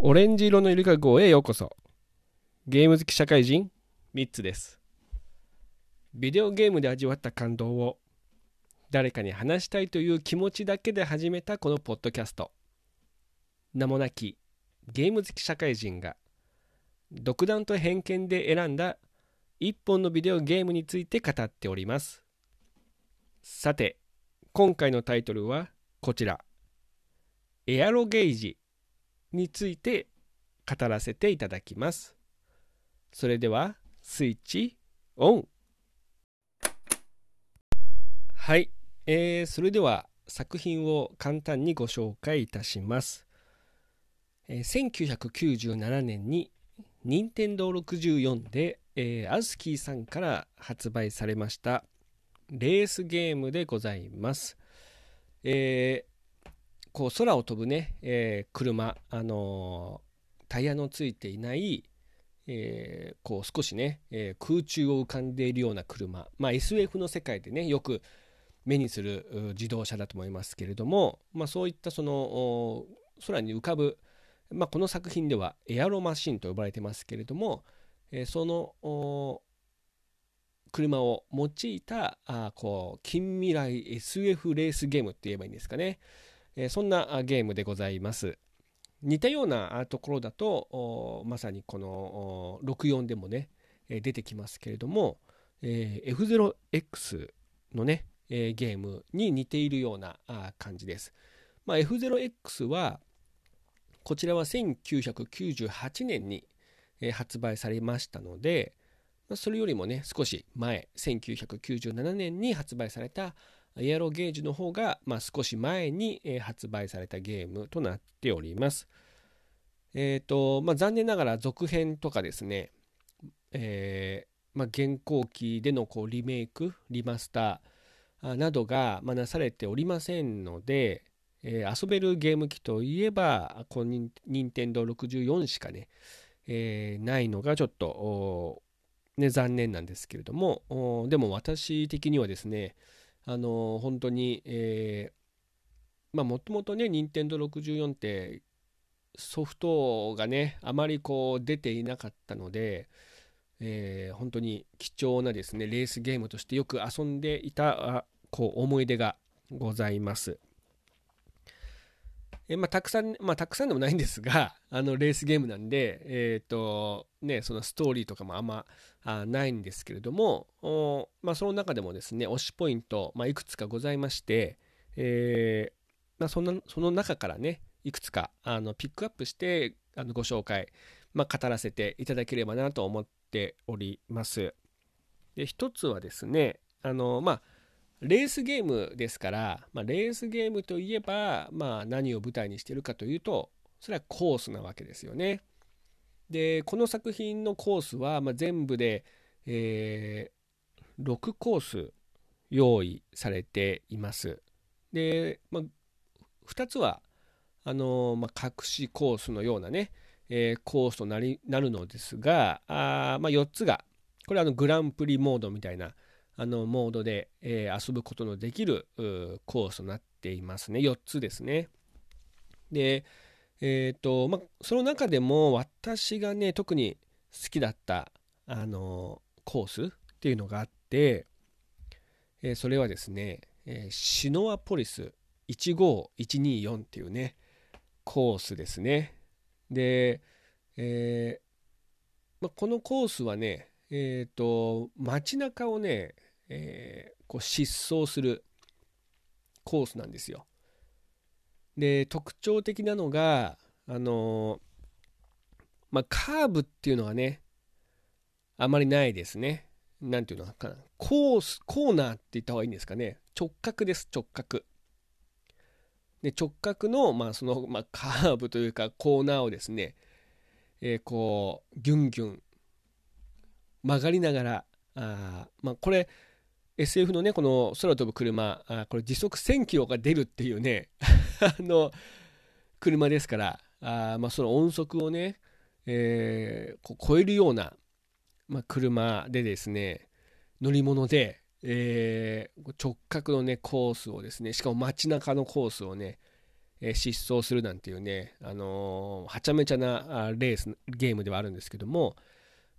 オレンジ色のゆりかごへようこそ。ゲーム好き社会人3つです。ビデオゲームで味わった感動を誰かに話したいという気持ちだけで始めたこのポッドキャスト。名もなきゲーム好き社会人が独断と偏見で選んだ一本のビデオゲームについて語っております。さて今回のタイトルはこちら。エアロゲージについて語らせていただきます。それではスイッチオン。はい、えー、それでは作品を簡単にご紹介いたします、えー、1997年に任天堂64で、えー、アスキーさんから発売されましたレースゲームでございます、えー、こう空を飛ぶね、えー、車、あのー、タイヤのついていない、え、こう少しね、え、空中を浮かんでいるような車、まあ、SF の世界でねよく目にする自動車だと思いますけれども、まあ、そういったその空に浮かぶ、まあ、この作品ではエアロマシンと呼ばれてますけれども、えその車を用いたあこう近未来 SF レースゲームって言えばいいんですかね、えそんなゲームでございます似たようなところだとまさにこの64でもね出てきますけれども、え F0X のねえー、ゲームに似ているような感じです。まあ、F0X はこちらは1998年に、発売されましたので、それよりもね少し前1997年に発売されたエアロゲージの方が、まあ、少し前に、発売されたゲームとなっております。えっ、ー、と、まあ、残念ながら続編とかですね、えーまあ、現行機でのこうリメイク、リマスター、などが、まなされておりませんので、えー、遊べるゲーム機といえば、この任天堂64しかね、えー、ないのがちょっと、ね、残念なんですけれども、でも私的にはですね、あの本当に、えー、まあもともとね、任天堂64ってソフトがね、あまりこう出ていなかったので、えー、本当に貴重なですねレースゲームとしてよく遊んでいたこう思い出がございます。えまあ、たくさん、まあ、たくさんでもないんですが、あのレースゲームなんで、えっ、ー、と、ね、そのストーリーとかもあんまあないんですけれども、おまあ、その中でもですね、推しポイント、まあ、いくつかございまして、えー、まあ、そのその中からね、いくつかあのピックアップしてあのご紹介、まあ、語らせていただければなと思っております。で一つはですねあのまあレースゲームですから、まあ、レースゲームといえば、まあ、何を舞台にしているかというとそれはコースなわけですよね。でこの作品のコースは、まあ、全部で、えー、6コース用意されています。で、まあ、2つはあのまあ、隠しコースのようなね、えー、コースとなりなるのですが、あま、4つが、これはあのグランプリモードみたいなあのモードで、えー、遊ぶことのできるコースとなっていますね。4つですね。で、えっ、ー、と、まあ、その中でも私がね、特に好きだった、あのコースっていうのがあって、えー、それはですね、えー、シノアポリス15124っていうね、コースですね。で、えー、まこのコースはね、えっ、ー、と、街中をね、えー、こう疾走するコースなんですよ。で、特徴的なのが、あのまあ、カーブっていうのはね、あまりないですね。なんていうのかな。コース、コーナーって言った方がいいんですかね。直角です、直角。で直角の,、まあそのまあ、カーブというかコーナーをですね、えー、こうギュンギュン曲がりながらあ、まあ、これ SF のねこの空飛ぶ車あこれ時速1000キロが出るっていうね あの車ですからあ、まあ、その音速をね、えー、こう超えるような、まあ、車でですね乗り物で、えー、直角のね、コースをですね、しかも街中のコースをね、えー、疾走するなんていうね、あのー、はちゃめちゃなレース、ゲームではあるんですけども、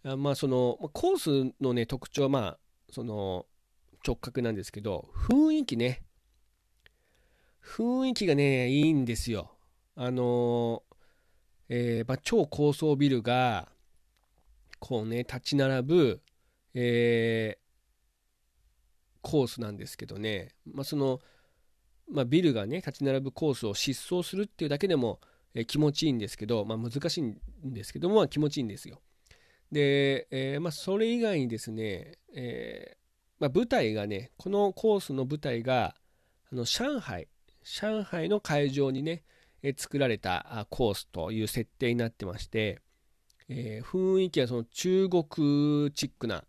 あまあ、その、コースのね、特徴は、まあ、その、直角なんですけど、雰囲気ね、雰囲気がね、いいんですよ。あのえー、まあ、超高層ビルが、こうね、立ち並ぶ、えー、コースなんですけどね、まあ、その、まあ、ビルがね立ち並ぶコースを疾走するっていうだけでも、え、気持ちいいんですけど、まあ、難しいんですけども、気持ちいいんですよ。で、えー、まあ、それ以外にですね、えまあ、舞台がねこのコースの舞台があの上海上海の会場にね、え作られたコースという設定になってまして、えー、雰囲気はその中国チックな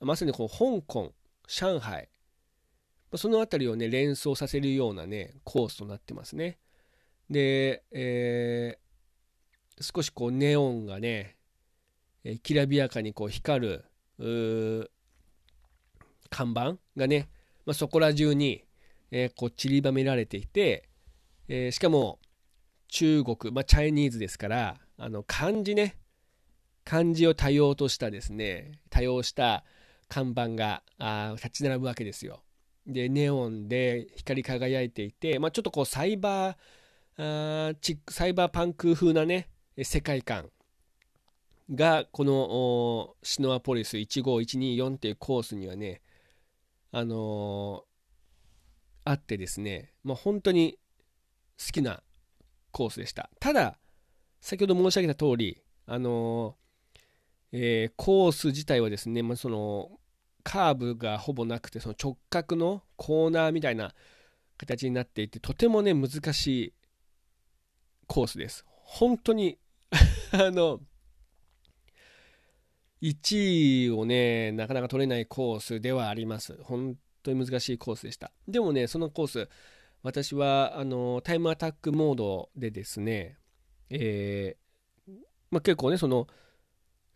まさにこう香港上海その辺りをね連想させるようなねコースとなってますね。で、えー、少しこうネオンがね、え、きらびやかにこう光る看板がね、まあ、そこら中に、えー、こう散りばめられていて、えしかも中国、まあ、チャイニーズですからあの漢字ね漢字を多用としたですね多用した看板があ立ち並ぶわけですよ。でネオンで光り輝いていて、まあ、ちょっとこうサイバーあチサイバーパンク風なね世界観がこのシノアポリス15124っていうコースにはねあのー、あってですね、まあ、本当に好きなコースでした。ただ先ほど申し上げた通りあのーえー、コース自体はですね、まあ、そのカーブがほぼなくてその直角のコーナーみたいな形になっていてとてもね難しいコースです。本当に あの1位をねなかなか取れないコースではあります本当に難しいコースでしたでもねそのコース私はあのタイムアタックモードでですね、えーまあ、結構ねその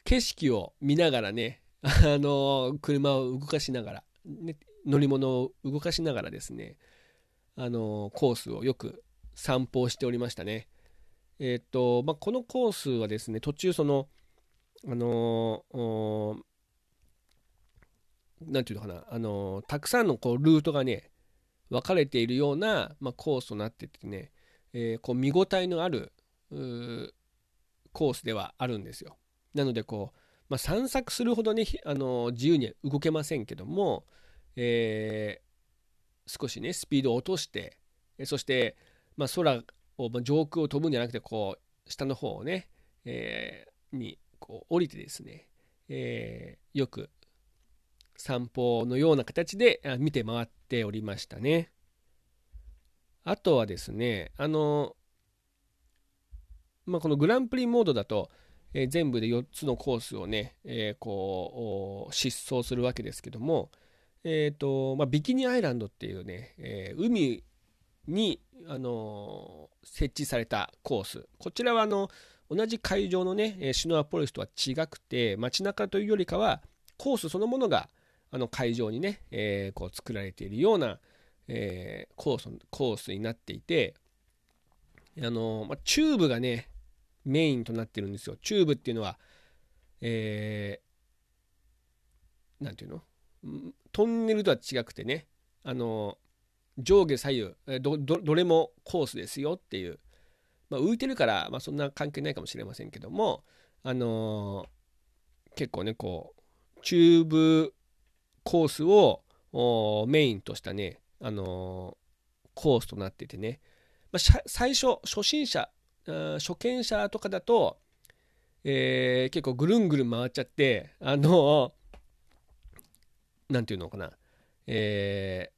景色を見ながらね、あの車を動かしながら、ね、乗り物を動かしながらですね、あのコースをよく散歩をしておりましたね。えっ、と、まあ、このコースはですね、途中その、あのなんていうのかな、あのたくさんのこうルートがね、分かれているような、まあ、コースとなっててね、えー、こう見応えのあるコースではあるんですよ。なのでこう、まあ、散策するほどねあの自由に動けませんけども、えー、少しねスピードを落としてそして、まあ、空を、まあ、上空を飛ぶんじゃなくてこう下の方をね、えー、にこう降りてですね、えー、よく散歩のような形で見て回っておりましたね。あとはですね、あの、まあ、このグランプリモードだと、えー、全部で4つのコースをね、えー、こう疾走するわけですけども、えーとまあ、ビキニアイランドっていうね、え、海に、あの、設置されたコースこちらはあの同じ海上のねシノアポリスとは違くて街中というよりかはコースそのものがあの海上にね、えー、こう作られているような、えー、コースコースになっていてあのまあ、チューブがねメインとなってるんですよ。チューブっていうのは、えー、なんていうの？トンネルとは違くてね、あの、上下左右ど、どれもコースですよっていう、まあ、浮いてるから、まあ、そんな関係ないかもしれませんけども、あのー、結構ね、こう、チューブコースをメインとしたね、あのー、コースとなっててね、まあ、最初、初心者初見者とかだと、えー、結構ぐるんぐるん回っちゃってあの何て言うのかな。え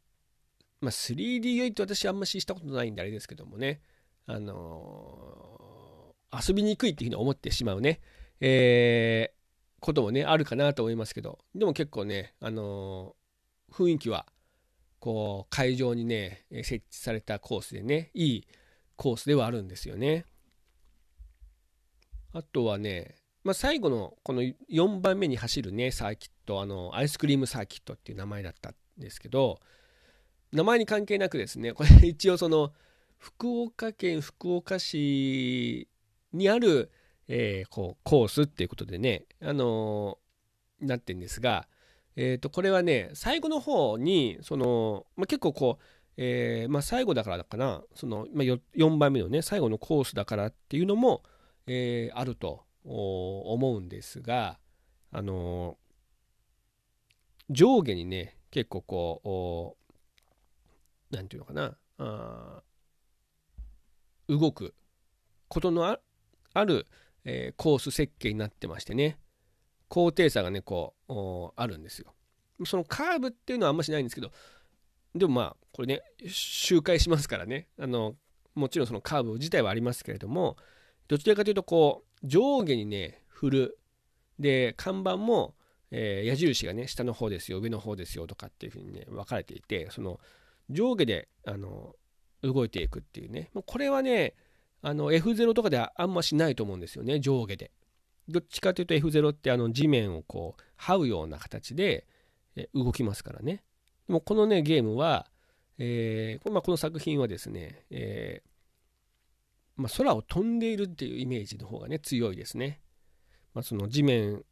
ー、まあ 3D8 私あんまししたことないんであれですけどもね。あのー、遊びにくいっていうふうに思ってしまうね、えー、こともねあるかなと思いますけどでも結構ねあの雰囲気はこう会場にね設置されたコースでねいいコースではあるんですよね。あとはね、まあ、最後のこの4番目に走るね、サーキット、あの、アイスクリームサーキットっていう名前だったんですけど名前に関係なくですねこれ一応その福岡県福岡市にある、えー、こうコースっていうことでね、あのー、なってんですが、えー、とこれはね最後の方にその、まあ、結構こう、えーまあ、最後だからかなその、まあ、4番目のね最後のコースだからっていうのも、え、あると思うんですが、あの上下にね結構こう何て言うのかなあ動くことのある、えー、コース設計になってましてね。高低差がねこうあるんですよ。そのカーブっていうのはあんましないんですけどでもまあこれね周回しますからね。あのもちろんそのカーブ自体はありますけれどもどちらかというとこう上下にね振る。で看板も、えー、矢印がね下の方ですよ上の方ですよとかっていうふうにね分かれていてその上下であの動いていくっていうね。これはねあの F0 とかではあんましないと思うんですよね。上下で。どっちかというと F0 ってあの地面をこう這うような形で動きますからね。でもこのねゲームは、えーまあ、この作品はですね、えーまあ、空を飛んでいるっていうイメージの方がね強いですね、まあ、その地面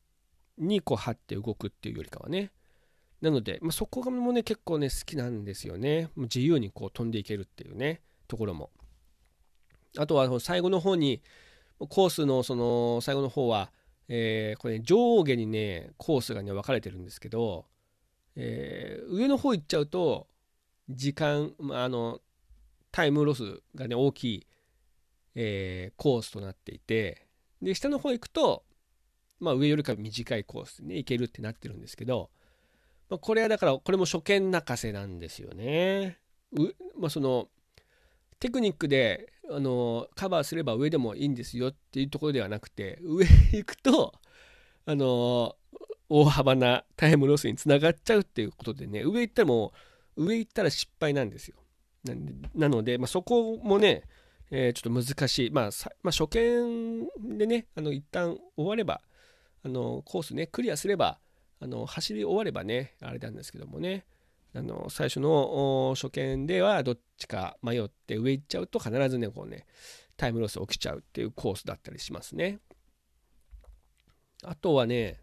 にこう張って動くっていうよりかはね。なので、まあ、そこもね、結構ね、好きなんですよね。もう自由にこう飛んでいけるっていうね、ところも。あとは最後の方に、コースのその最後の方は、えー、これ、ね、上下にね、コースがね、分かれてるんですけど、えー、上の方行っちゃうと、時間、まあ、あの、タイムロスがね、大きい、えー、コースとなっていて、で、下の方行くと、まあ、上よりか短いコースでね、行けるってなってるんですけど、これはだからこれも初見泣かせなんですよね。まあ、そのテクニックであのカバーすれば上でもいいんですよっていうところではなくて上行くとあの大幅なタイムロスにつながっちゃうっていうことでね上行ったらもう上行ったら失敗なんですよ。なので、まあ、そこもね、えー、ちょっと難しい、まあ、まあ、初見でねあの一旦終わればあのコースねクリアすればあの走り終わればねあれなんですけどもね。あの最初の初見ではどっちか迷って上行っちゃうと必ずねこうねタイムロス起きちゃうっていうコースだったりしますね。あとはね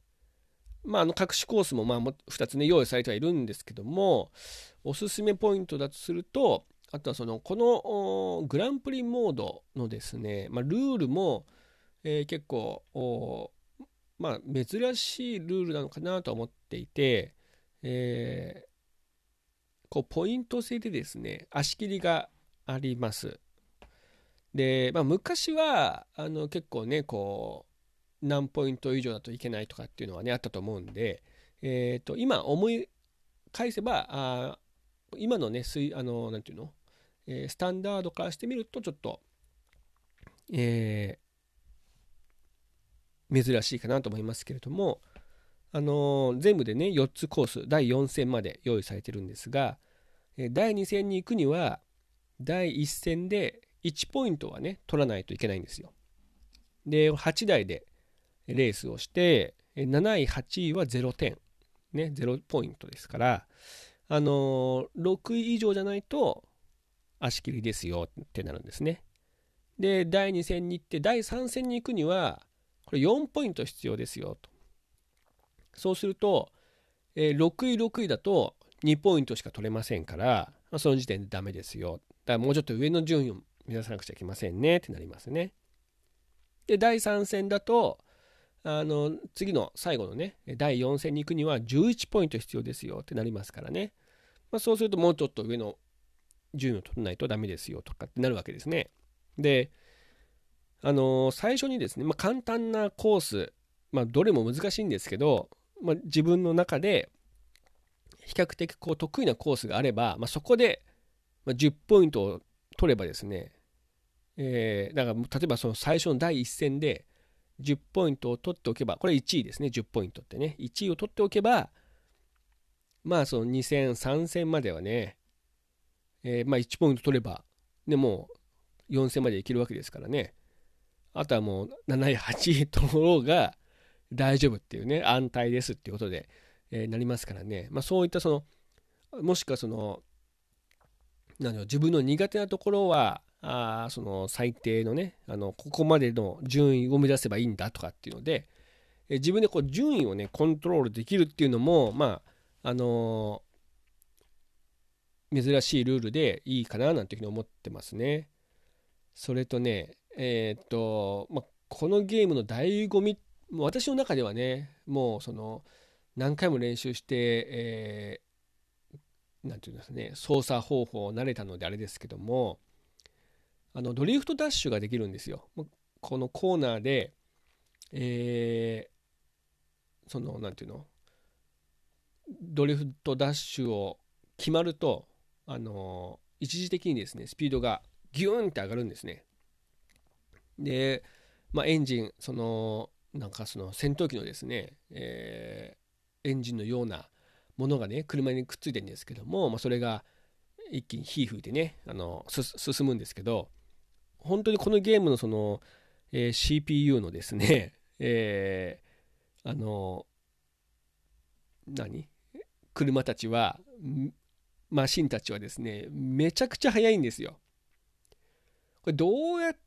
まあ、あの隠しコースもまあ2つね用意されてはいるんですけどもおすすめポイントだとするとあとはそのこのグランプリモードのですね、まあ、ルールも、えー、結構まあ、珍しいルールなのかなと思っていて、えー、こうポイント制でですね足切りがあります。で、まあ、昔はあの結構ねこう何ポイント以上だといけないとかっていうのはねあったと思うんで、えー、と今思い返せばあ今のねあのなんていうの、えー、スタンダードからしてみるとちょっと、えー、珍しいかなと思いますけれども、あの、全部でね4つコース第4戦まで用意されてるんですが第2戦に行くには第1戦で1ポイントはね取らないといけないんですよ。で8台でレースをして7位8位は0点。ね0ポイントですからあの、6位以上じゃないと足切りですよってなるんですね。で第2戦に行って第3戦に行くにはこれ4ポイント必要ですよと。そうすると、えー、6位6位だと2ポイントしか取れませんから、まあ、その時点でダメですよ。だからもうちょっと上の順位を目指さなくちゃいけませんねってなりますね。で、第3戦だと、あの次の最後のね、第4戦に行くには11ポイント必要ですよってなりますからね。まあ、そうするともうちょっと上の順位を取らないとダメですよとかってなるわけですね。で、あのー、最初にですね、まあ、簡単なコース、まあ、どれも難しいんですけど、まあ、自分の中で比較的こう得意なコースがあれば、まあ、そこで10ポイントを取ればですね、えー、だから例えばその最初の第1戦で10ポイントを取っておけば、これ1位ですね、10ポイントってね、1位を取っておけば、まあその2戦、3戦まではね、えー、まあ1ポイント取れば、でもう4戦までいけるわけですからね、あとはもう7位、8位とろうが大丈夫っていうね、安泰ですっていうことで、えー、なりますからね、まあ、そういったそのもしくはその何自分の苦手なところはあその最低のねあのここまでの順位を目指せばいいんだとかっていうのでえ自分でこう順位をねコントロールできるっていうのもまああのー、珍しいルールでいいかななんていうふうに思ってますね。それとねえー、っと、まあ、このゲームの醍醐味私の中ではねもうその何回も練習して、えー、て言うんですかね操作方法を慣れたのであれですけどもあのドリフトダッシュができるんですよ。このコーナーで、えー、その何て言うのドリフトダッシュを決まるとあの一時的にですねスピードがギューンって上がるんですね。で、まあ、エンジンそのなんかその戦闘機のですね、えー、エンジンのようなものがね車にくっついてるんですけども、まあ、それが一気に火吹いてねあの進むんですけど本当にこのゲームのその、えー、CPU のですね、えー、あの何？車たちはマシンたちはですねめちゃくちゃ速いんですよ。これどうやっ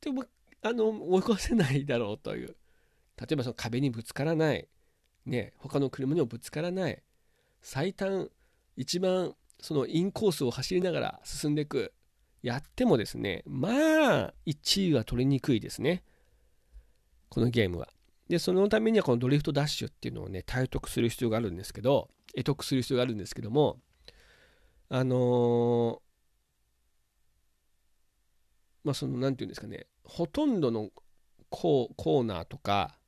たってもあの追い越せないだろうという。例えばその壁にぶつからない、ね、他の車にもぶつからない。最短一番そのインコースを走りながら進んでいく。やってもですねまあ1位は取りにくいですね。このゲームは。でそのためにはこのドリフトダッシュっていうのをね体得する必要があるんですけど得得する必要があるんですけどもあの、まあその何て言うんですかね。ほとんどのコーナーとか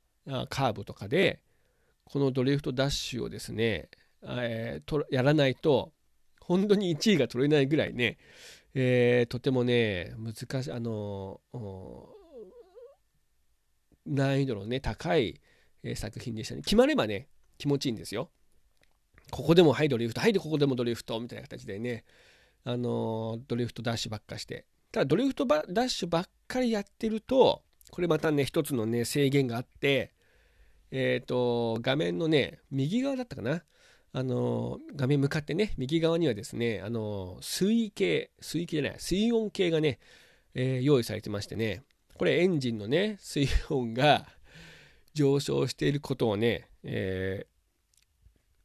カーブとかでこのドリフトダッシュをですね、えー、とやらないと本当に1位が取れないぐらいね、えー、とてもね難しいあの難易度のね高い、作品でしたね。決まればね気持ちいいんですよ。ここでもはいドリフトはいでここでもドリフトみたいな形でねあのドリフトダッシュばっかしてただドリフトダッシュばっかりやってるとこれまたね一つのね制限があってえっ、ー、と画面のね右側だったかな？あの画面向かってね右側にはですねあの水位計水位計じゃない水温計がね、えー、用意されてましてねこれエンジンのね水温が 上昇していることをね、え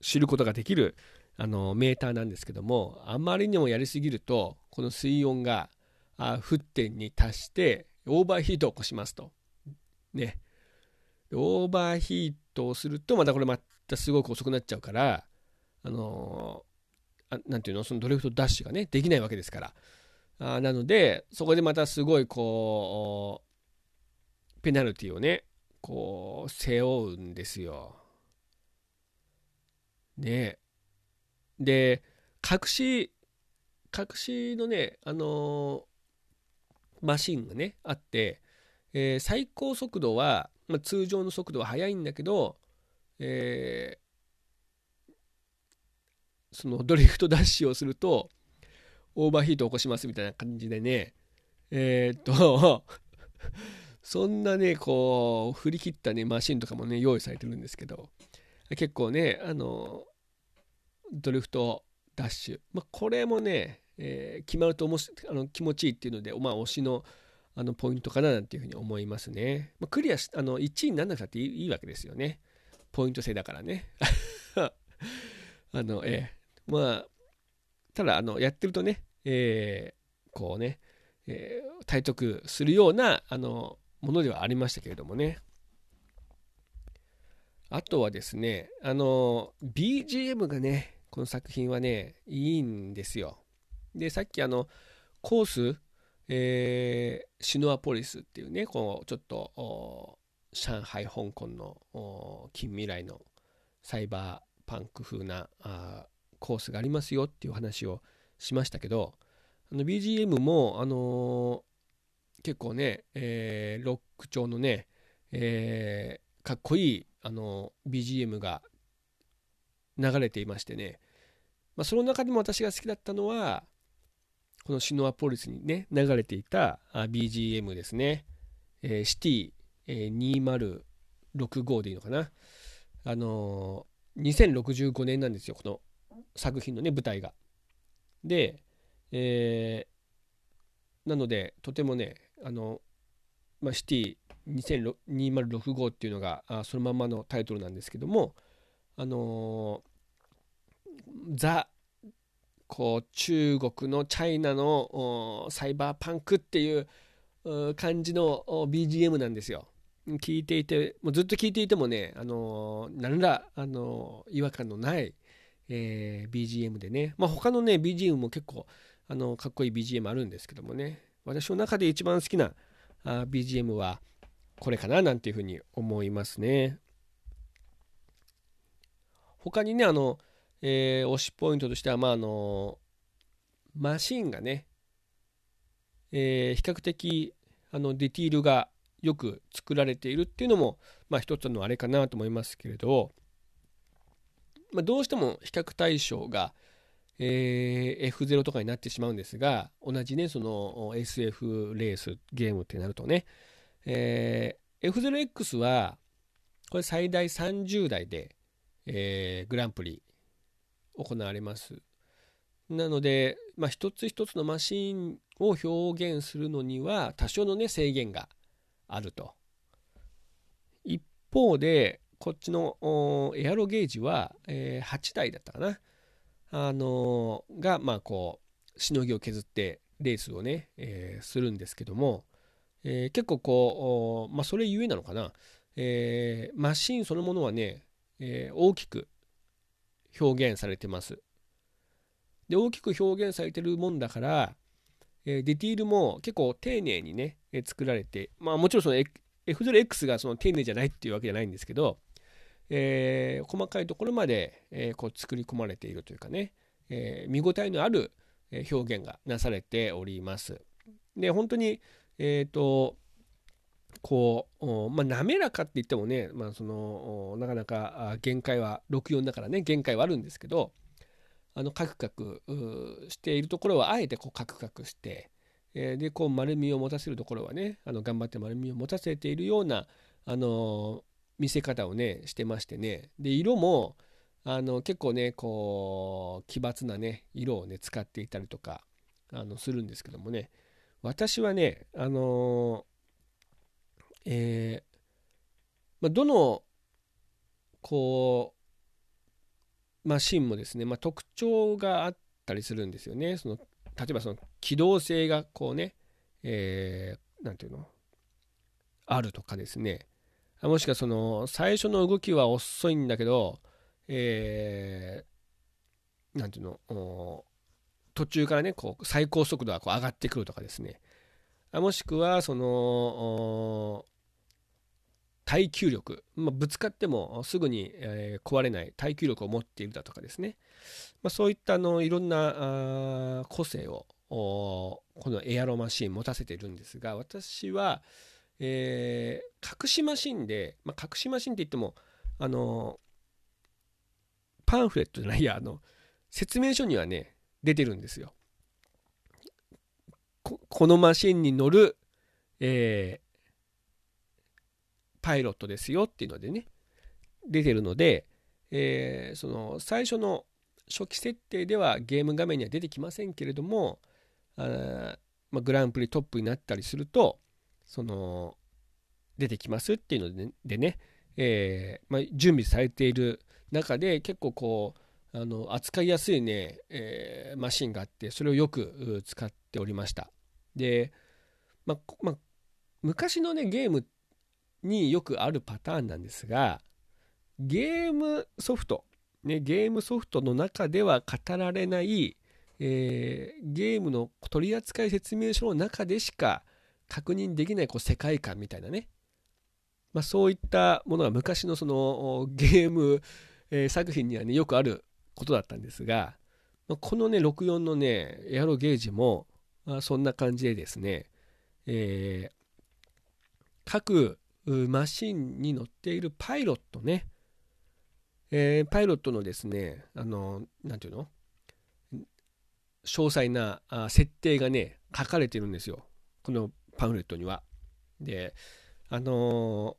ー、知ることができるあのメーターなんですけどもあまりにもやりすぎるとこの水温が沸点に達してオーバーヒートを起こしますと。ね。オーバーヒートをするとまたこれまたすごく遅くなっちゃうからあのー、あていうの？そのドリフトダッシュがねできないわけですからあなのでそこでまたすごいこうペナルティをねこう背負うんですよ。ねで隠し隠しのねあのマシンがねあって、えー、最高速度は、まあ、通常の速度は速いんだけど、えー、そのドリフトダッシュをするとオーバーヒートを起こしますみたいな感じでねえー、っと そんなねこう振り切ったねマシンとかもね用意されてるんですけど結構ねあのドリフトダッシュ、まあ、これもねえー、決まるとおもしあの気持ちいいっていうので、まあ、推しのあのポイントかななんていうふうに思いますね。まあ、クリアしあの1位にならなくたっていいいいわけですよね。ポイント制だからね。あの、えー、まあ、ただ、あの、やってるとね、えー、こうね、えー、体得するような、あの、ものではありましたけれどもね。あとはですね、あの、BGM がね、この作品はね、いいんですよ。で、さっきあの、コース、えー、シノアポリスっていうね、このちょっと、上海、香港の近未来のサイバーパンク風なあコースがありますよっていう話をしましたけど、あの BGM も、あのー、結構ね、えー、ロック調のね、えー、かっこいい、あの BGM が流れていましてね、まあ、その中でも私が好きだったのは、このシノアポリスにね、流れていた BGM ですね。えー、シティ、えー、2065でいいのかな。あのー、2065年なんですよ、この作品のね舞台が。で、えー、なのでとてもねあの、まあ、シティ2065っていうのがあそのままのタイトルなんですけどもあのー、ザこう中国のチャイナのサイバーパンクっていう感じの BGM なんですよ。聞いていて、もうずっと聞いていてもね、あのー、何ら、あのー、違和感のない、えー、BGM でね、まあ、他のね、BGM も結構、あのかっこいい BGM あるんですけどもね、私の中で一番好きなあ BGM はこれかななんていうふうに思いますね。他にね、あの、えー、推しポイントとしては、まあ、あのマシンがね、えー、比較的あのディティールがよく作られているっていうのも、まあ、一つのあれかなと思いますけれど、まあ、どうしても比較対象が、えー、F0 とかになってしまうんですが同じねその SF レースゲームってなるとね、えー、F0X はこれ最大30台で、えー、グランプリ行われますなので、まあ、一つ一つのマシンを表現するのには多少のね制限があると。一方で、こっちのエアロゲージは、えー、8台だったかな。あのー、が、まあこう、しのぎを削ってレースをね、えー、するんですけども、えー、結構こう、まあそれゆえなのかな。え、マシンそのものはね、え、大きく表現されてます。で、大きく表現されてるもんだから、えディティールも結構丁寧にね、え作られて、まあもちろんその F0X がその丁寧じゃないっていうわけじゃないんですけど、えー、細かいところまで、え、こう作り込まれているというかね、え、見応えのある表現がなされております。で、本当に、えっ、と、こう、まあ、滑らかって言ってもね、まあ、そのなかなか限界は64だからね限界はあるんですけどあのカクカクしているところはあえてこうカクカクして、え、でこう丸みを持たせるところはねあの頑張って丸みを持たせているような、あの見せ方をねしてましてね。で色もあの結構ねこう奇抜なね色をね使っていたりとかあのするんですけどもね。私はねあのえーまあ、どのこうマシンもですね、まあ、特徴があったりするんですよね。その例えばその機動性がこうね、えー、ていうの？あるとかですね。もしくはその最初の動きは遅いんだけど、えー、ていうの？途中からねこう最高速度がこう上がってくるとかですね。もしくはその耐久力、まあ、ぶつかってもすぐに、えー、壊れない耐久力を持っているだとかですね、まあ、そういったあのいろんなあ個性をこのエアロマシン持たせているんですが私は、えー、隠しマシンで、まあ、隠しマシンって言ってもあのパンフレットじゃないやあの説明書にはね出てるんですよ。このマシンに乗る、えパイロットですよっていうのでね、出てるので、えー、その最初の初期設定ではゲーム画面には出てきませんけれども、あまあ、グランプリトップになったりすると、その、出てきますっていうのでね、でねえー、まあ、準備されている中で結構こう、あの扱いやすいね、えー、マシンがあって、それをよく使っておりました。で、まあ、まあ、昔のね、ゲームっによくあるパターンなんですがゲームソフト、ね、ゲームソフトの中では語られない、えー、ゲームの取扱説明書の中でしか確認できないこう世界観みたいなね、まあ、そういったものが昔のそのゲーム、えー、作品にはねよくあることだったんですが、まあ、このね64のねエアロゲージも、まあ、そんな感じでですね、えー、各マシンに乗っているパイロットね、えー、パイロットのですね、あの、なんていうの？詳細な設定がね、書かれてるんですよ。このパンフレットには。で、あの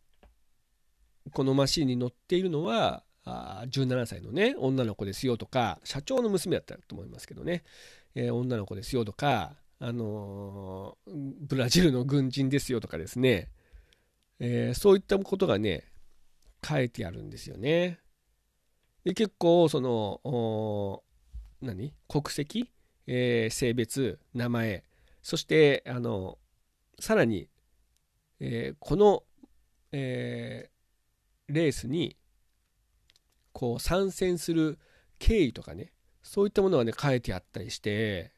ー、このマシンに乗っているのは、あ17歳のね女の子ですよとか社長の娘だったと思いますけどね、えー、女の子ですよとか、あのー、ブラジルの軍人ですよとかですね、えー、そういったことがね書いてあるんですよね。で結構その何？国籍、え性別？名前？そしてあのさらに、えこの、えレースにこう参戦する経緯とかねそういったものがね書いてあったりして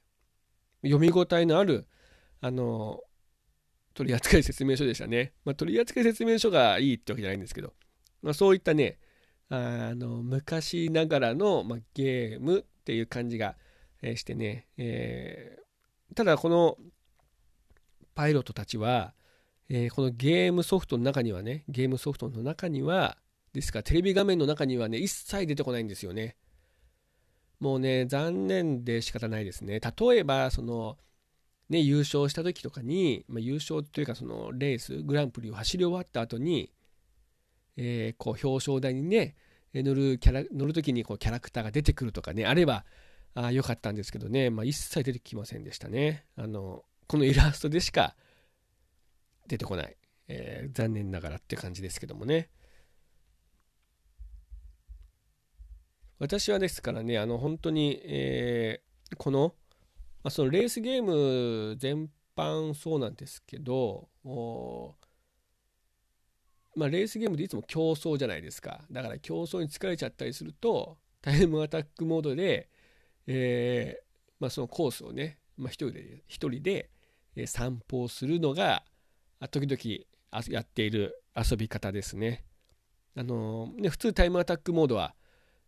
読み応えのあるあの取扱説明書でしたね、まあ、取扱説明書がいいってわけじゃないんですけど、まあ、そういったねあの昔ながらの、まあ、ゲームっていう感じが、えー、してね、えー、ただこのパイロットたちは、えー、このゲームソフトの中にはねゲームソフトの中にはですからテレビ画面の中にはね一切出てこないんですよね。もうね残念で仕方ないですね。例えばそのね優勝した時とかに、まあ、優勝というかそのレースグランプリを走り終わった後に、えー、こう表彰台にね乗るキャラ乗る時にこうキャラクターが出てくるとかねあればあ良かったんですけどね、まあ、一切出てきませんでしたね。あのこのイラストでしか出てこない、えー、残念ながらって感じですけどもね。私はですからね、あの本当に、えー、この、まあ、そのレースゲーム全般そうなんですけど、まあ、レースゲームでいつも競争じゃないですか。だから競争に疲れちゃったりすると、タイムアタックモードで、えー、まあ、そのコースをね、まあ、一人で、一人で散歩をするのが、時々やっている遊び方ですね。あのー、ね普通タイムアタックモードは、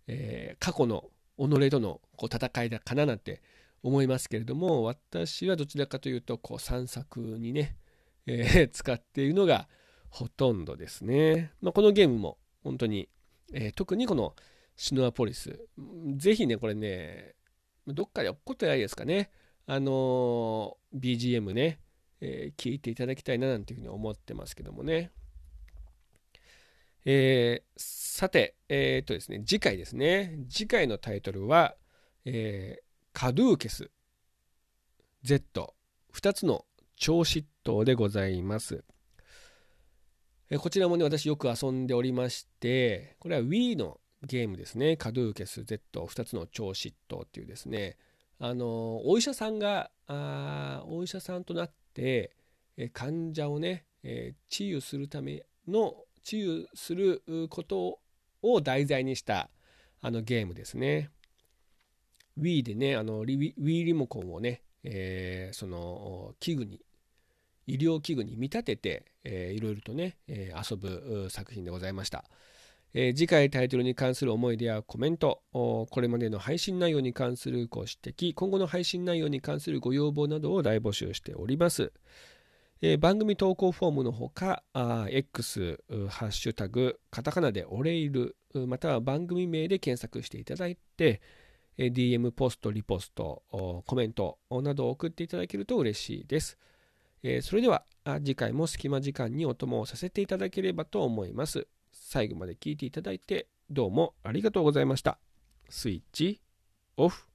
えー、過去の己とのこう戦いだかななんて思いますけれども私はどちらかというとこう散策にね、えー、使っているのがほとんどですね、まあ、このゲームも本当に、えー、特にこのシノアポリスぜひねこれねどっかで起こってないですかね。あの BGM ね、え聞いていただきたいななんていうふうに思ってますけどもね。えー、さて、えー、っとですね、次回ですね。次回のタイトルは、えー、カドゥーケス Z、2つの超疾走でございます。えこちらもね、私よく遊んでおりまして、これは Wii のゲームですね。カドゥーケス Z、2つの超疾走っていうですね、あのお医者さんがあお医者さんとなって、え患者をね、え治癒するための治癒することを題材にしたあのゲームですね。Wii でね、あの Wii リモコンをね、えー、その器具に、医療器具に見立てて、えー、いろいろとね、えー、遊ぶ作品でございました。えー、次回タイトルに関する思い出やコメント、これまでの配信内容に関するご指摘、今後の配信内容に関するご要望などを大募集しております。えー、番組投稿フォームのほか、X、ハッシュタグ、カタカナでおレイル、または番組名で検索していただいて、DM ポスト、リポスト、コメントなどを送っていただけると嬉しいです。それでは、次回も隙間時間にお供をさせていただければと思います。最後まで聞いていただいて、どうもありがとうございました。スイッチオフ。